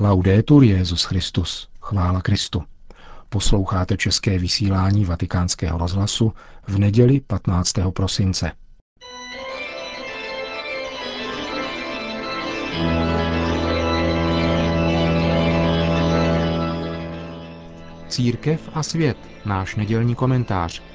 Laudetur Jezus Christus, chvála Kristu. Posloucháte české vysílání Vatikánského rozhlasu v neděli 15. prosince. Církev a svět, náš nedělní komentář –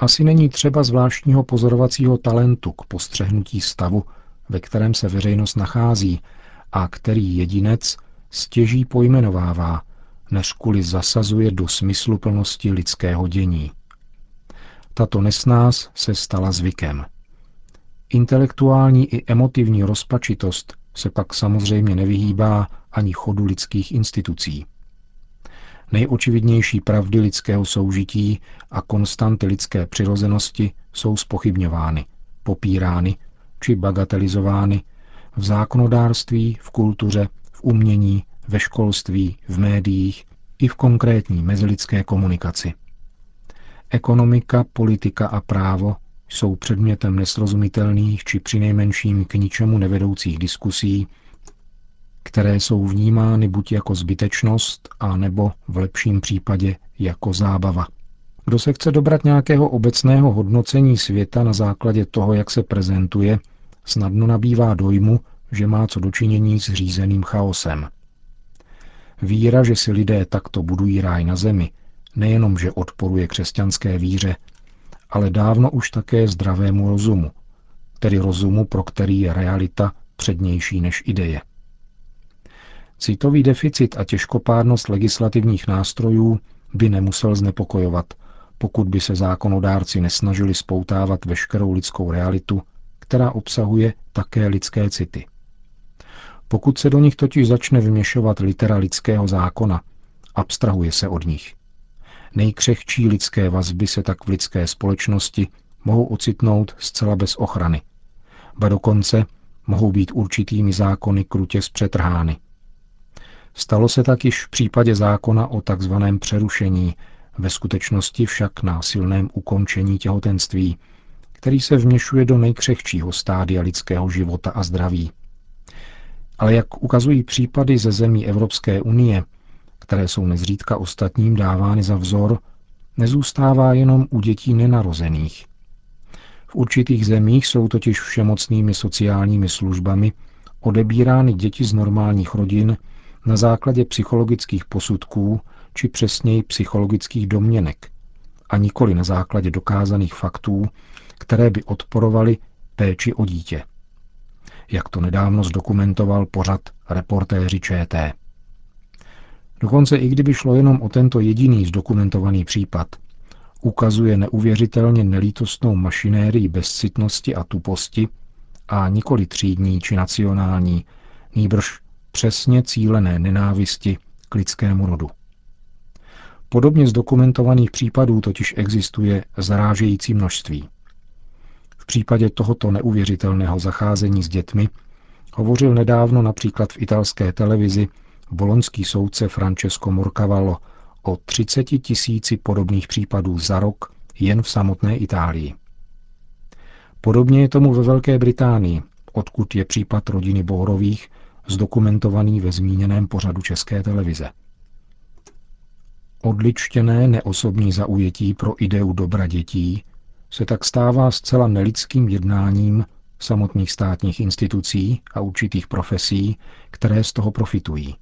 Asi není třeba zvláštního pozorovacího talentu k postřehnutí stavu, ve kterém se veřejnost nachází a který jedinec stěží pojmenovává, než kvůli zasazuje do smyslu plnosti lidského dění. Tato nesnás se stala zvykem. Intelektuální i emotivní rozpačitost se pak samozřejmě nevyhýbá ani chodu lidských institucí. Nejočividnější pravdy lidského soužití a konstanty lidské přirozenosti jsou spochybňovány, popírány či bagatelizovány v zákonodárství, v kultuře, v umění, ve školství, v médiích i v konkrétní mezilidské komunikaci. Ekonomika, politika a právo jsou předmětem nesrozumitelných či přinejmenším k ničemu nevedoucích diskusí které jsou vnímány buď jako zbytečnost, a nebo v lepším případě jako zábava. Kdo se chce dobrat nějakého obecného hodnocení světa na základě toho, jak se prezentuje, snadno nabývá dojmu, že má co dočinění s řízeným chaosem. Víra, že si lidé takto budují ráj na zemi, nejenom, že odporuje křesťanské víře, ale dávno už také zdravému rozumu, tedy rozumu, pro který je realita přednější než ideje. Citový deficit a těžkopádnost legislativních nástrojů by nemusel znepokojovat, pokud by se zákonodárci nesnažili spoutávat veškerou lidskou realitu, která obsahuje také lidské city. Pokud se do nich totiž začne vyměšovat litera lidského zákona, abstrahuje se od nich. Nejkřehčí lidské vazby se tak v lidské společnosti mohou ocitnout zcela bez ochrany. Ba dokonce mohou být určitými zákony krutě zpřetrhány. Stalo se tak již v případě zákona o takzvaném přerušení, ve skutečnosti však násilném ukončení těhotenství, který se vměšuje do nejkřehčího stádia lidského života a zdraví. Ale jak ukazují případy ze zemí Evropské unie, které jsou nezřídka ostatním dávány za vzor, nezůstává jenom u dětí nenarozených. V určitých zemích jsou totiž všemocnými sociálními službami odebírány děti z normálních rodin na základě psychologických posudků či přesněji psychologických domněnek a nikoli na základě dokázaných faktů, které by odporovaly péči o dítě. Jak to nedávno zdokumentoval pořad reportéři ČT. Dokonce i kdyby šlo jenom o tento jediný zdokumentovaný případ, ukazuje neuvěřitelně nelítostnou mašinérii bezcitnosti a tuposti a nikoli třídní či nacionální, nýbrž přesně cílené nenávisti k lidskému rodu. Podobně zdokumentovaných případů totiž existuje zarážející množství. V případě tohoto neuvěřitelného zacházení s dětmi hovořil nedávno například v italské televizi boloňský soudce Francesco Morcavallo o 30 tisíci podobných případů za rok jen v samotné Itálii. Podobně je tomu ve Velké Británii, odkud je případ rodiny Bohrových zdokumentovaný ve zmíněném pořadu České televize. Odličtěné neosobní zaujetí pro ideu dobra dětí se tak stává zcela nelidským jednáním samotných státních institucí a určitých profesí, které z toho profitují.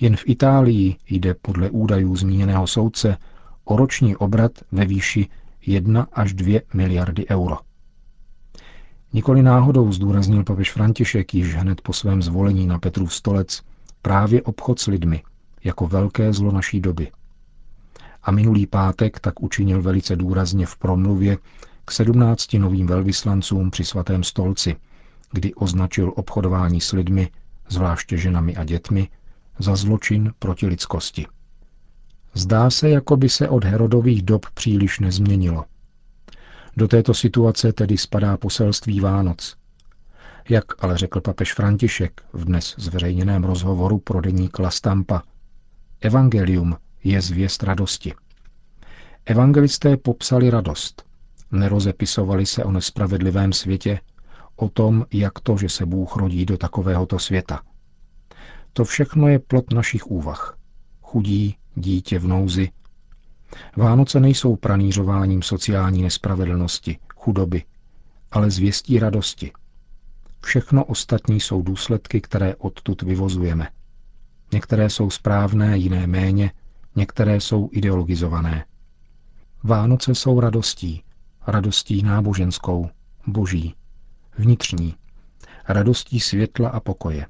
Jen v Itálii jde podle údajů zmíněného soudce o roční obrat ve výši 1 až 2 miliardy euro. Nikoli náhodou zdůraznil papež František již hned po svém zvolení na Petrův stolec právě obchod s lidmi jako velké zlo naší doby. A minulý pátek tak učinil velice důrazně v promluvě k sedmnácti novým velvyslancům při svatém stolci, kdy označil obchodování s lidmi, zvláště ženami a dětmi, za zločin proti lidskosti. Zdá se, jako by se od Herodových dob příliš nezměnilo – do této situace tedy spadá poselství Vánoc. Jak ale řekl papež František v dnes zveřejněném rozhovoru pro deník La Stampa, evangelium je zvěst radosti. Evangelisté popsali radost, Nerozepisovali se o nespravedlivém světě, o tom, jak to, že se Bůh rodí do takovéhoto světa. To všechno je plot našich úvah. Chudí, dítě v nouzi. Vánoce nejsou pranířováním sociální nespravedlnosti, chudoby, ale zvěstí radosti. Všechno ostatní jsou důsledky, které odtud vyvozujeme. Některé jsou správné, jiné méně, některé jsou ideologizované. Vánoce jsou radostí, radostí náboženskou, boží, vnitřní, radostí světla a pokoje.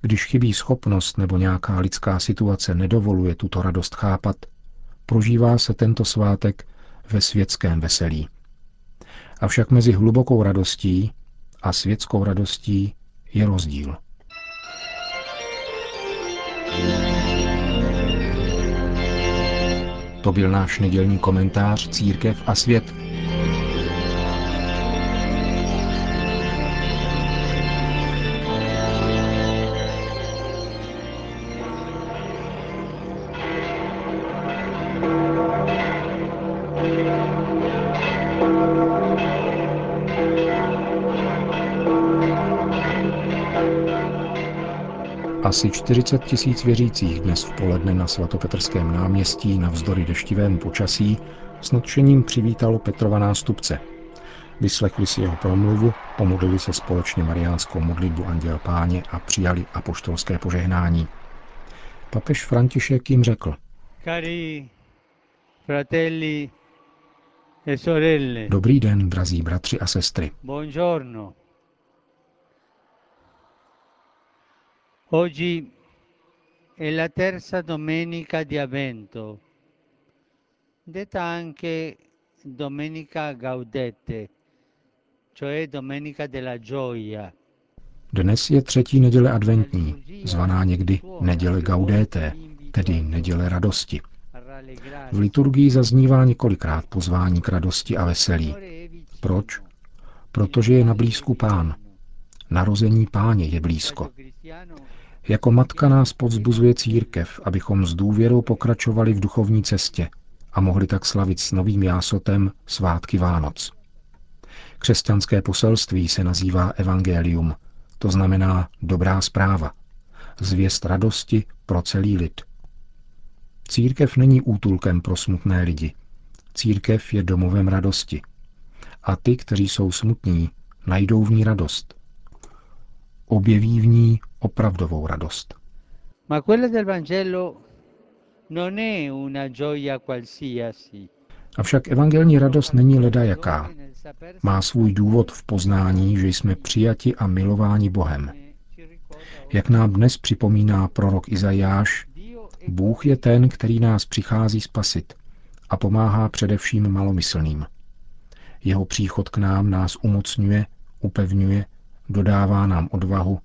Když chybí schopnost nebo nějaká lidská situace nedovoluje tuto radost chápat, prožívá se tento svátek ve světském veselí. Avšak mezi hlubokou radostí a světskou radostí je rozdíl. To byl náš nedělní komentář Církev a svět Asi 40 tisíc věřících dnes v poledne na svatopetrském náměstí navzdory deštivému počasí s nadšením přivítalo Petrova nástupce. Vyslechli si jeho promluvu, pomodlili se společně mariánskou modlitbu Anděl Páně a přijali apoštolské požehnání. Papež František jim řekl. Cari fratelli e sorelle. Dobrý den, drazí bratři a sestry. Buongiorno. Oggi è la terza domenica di detta anche Domenica Gaudete, cioè Domenica della Gioia. Dnes je třetí neděle adventní, zvaná někdy neděle Gaudete, tedy neděle radosti. V liturgii zaznívá několikrát pozvání k radosti a veselí. Proč? Protože je na blízku pán. Narození páně je blízko. Jako matka nás povzbuzuje církev, abychom s důvěrou pokračovali v duchovní cestě a mohli tak slavit s novým jásotem svátky Vánoc. Křesťanské poselství se nazývá evangelium, to znamená dobrá zpráva, zvěst radosti pro celý lid. Církev není útulkem pro smutné lidi. Církev je domovem radosti. A ty, kteří jsou smutní, najdou v ní radost. Objeví v ní opravdovou radost. Ma quella del Vangelo non è una gioia qualsiasi. Avšak evangelní radost není leda jaká. Má svůj důvod v poznání, že jsme přijati a milováni Bohem. Jak nám dnes připomíná prorok Izajáš, Bůh je ten, který nás přichází spasit a pomáhá především malomyslným. Jeho příchod k nám nás umocňuje, upevňuje, dodává nám odvahu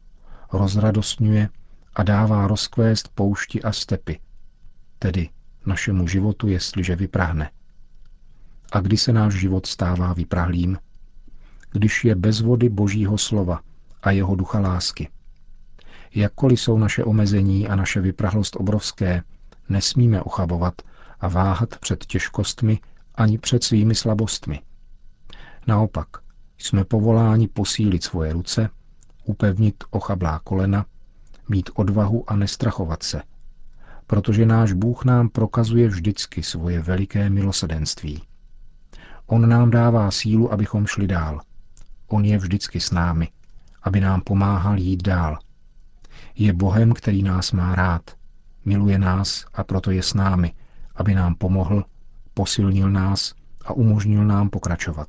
rozradostňuje a dává rozkvést poušti a stepy, tedy našemu životu, jestliže vyprahne. A kdy se náš život stává vyprahlým? Když je bez vody Božího slova a jeho ducha lásky. Jakkoliv jsou naše omezení a naše vyprahlost obrovské, nesmíme ochabovat a váhat před těžkostmi ani před svými slabostmi. Naopak, jsme povoláni posílit svoje ruce upevnit ochablá kolena, mít odvahu a nestrachovat se, protože náš Bůh nám prokazuje vždycky svoje veliké milosedenství. On nám dává sílu, abychom šli dál. On je vždycky s námi, aby nám pomáhal jít dál. Je Bohem, který nás má rád, miluje nás a proto je s námi, aby nám pomohl, posilnil nás a umožnil nám pokračovat.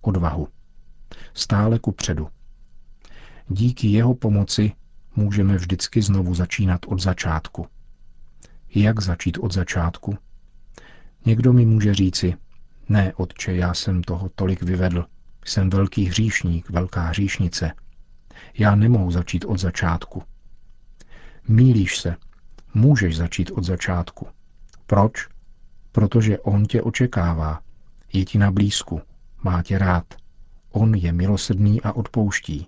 Odvahu. Stále ku předu. Díky jeho pomoci můžeme vždycky znovu začínat od začátku. Jak začít od začátku? Někdo mi může říci, ne, otče, já jsem toho tolik vyvedl, jsem velký hříšník, velká hříšnice. Já nemohu začít od začátku. Mílíš se, můžeš začít od začátku. Proč? Protože on tě očekává, je ti na blízku, má tě rád. On je milosrdný a odpouští.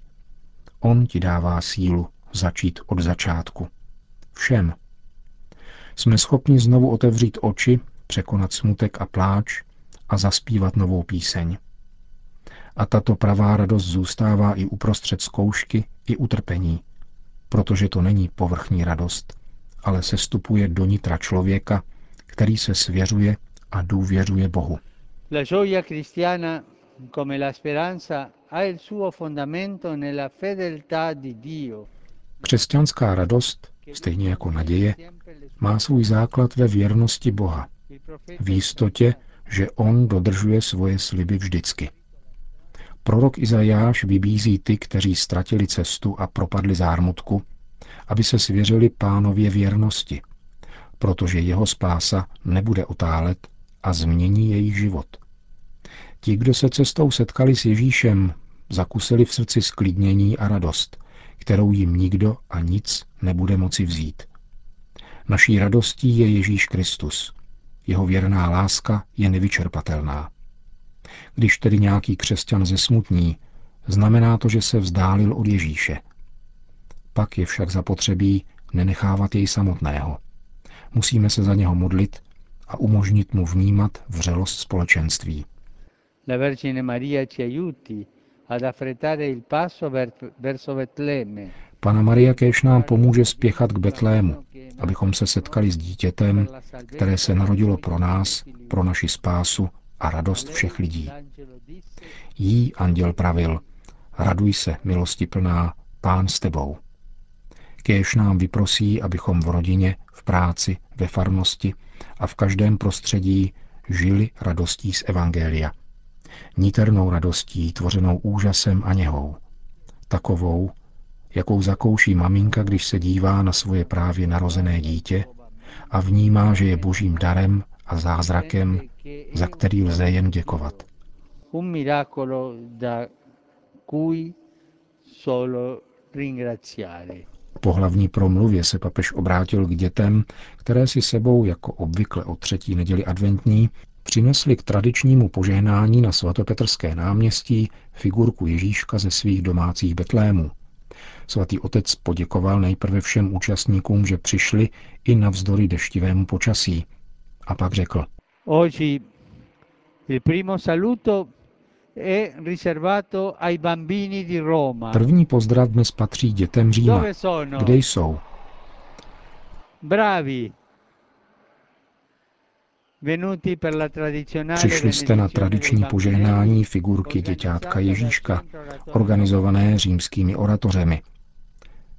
On ti dává sílu začít od začátku. Všem. Jsme schopni znovu otevřít oči, překonat smutek a pláč a zaspívat novou píseň. A tato pravá radost zůstává i uprostřed zkoušky, i utrpení, protože to není povrchní radost, ale se stupuje do nitra člověka, který se svěřuje a důvěřuje Bohu. La gioia cristiana, come la speranza, ha il suo fondamento nella fedeltà di Dio. Křesťanská radost, stejně jako naděje, má svůj základ ve věrnosti Boha, v jistotě, že On dodržuje svoje sliby vždycky. Prorok Izajáš vybízí ty, kteří ztratili cestu a propadli zármutku, aby se svěřili pánově věrnosti, protože jeho spása nebude otálet a změní jejich život. Ti, kdo se cestou setkali s Ježíšem, zakusili v srdci sklidnění a radost, kterou jim nikdo a nic nebude moci vzít. Naší radostí je Ježíš Kristus. Jeho věrná láska je nevyčerpatelná. Když tedy nějaký křesťan zesmutní, znamená to, že se vzdálil od Ježíše. Pak je však zapotřebí nenechávat jej samotného. Musíme se za něho modlit a umožnit mu vnímat vřelost společenství. La Vergine Maria ci aiuti ad affrettare il passo verso Betlemme. Pana Maria kéž nám pomůže spěchat k Betlému, abychom se setkali s dítětem, které se narodilo pro nás, pro naši spásu a radost všech lidí. Jí anděl pravil, raduj se, milosti plná, pán s tebou. Kéž nám vyprosí, abychom v rodině, v práci, ve farnosti a v každém prostředí žili radostí z Evangelia. Niternou radostí, tvořenou úžasem a něhou. Takovou, jakou zakouší maminka, když se dívá na svoje právě narozené dítě a vnímá, že je božím darem a zázrakem, za který lze jen děkovat. Un miracolo da cui solo ringraziare. Po hlavní promluvě se papež obrátil k dětem, které si sebou, jako obvykle o třetí neděli adventní, přinesli k tradičnímu požehnání na svatopetrské náměstí figurku Ježíška ze svých domácích betlémů. Svatý otec poděkoval nejprve všem účastníkům, že přišli i navzdory deštivému počasí. A pak řekl. Oggi il primo saluto è riservato ai bambini di Roma. První pozdrav dnes patří dětem Říma. Kde jsou? Bravi. Přišli jste na tradiční požehnání figurky děťátka Ježíška, organizované římskými oratořemi.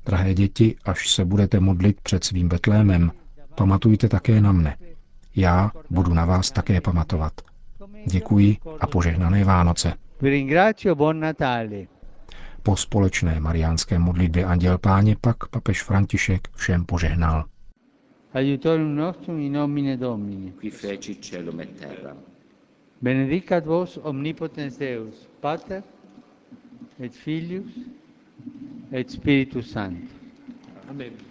Drahé děti, až se budete modlit před svým Betlémem, pamatujte také na mne. Já budu na vás také pamatovat. Děkuji a požehnané Vánoce. Po společné mariánské modlitbě Anděl Páně pak papež František všem požehnal. Aiutorium nostrum in nomine Domini. qui feci celum et terra. Benedicat vos omnipotens Deus, Pater et Filius et Spiritus Sanctus. Amen.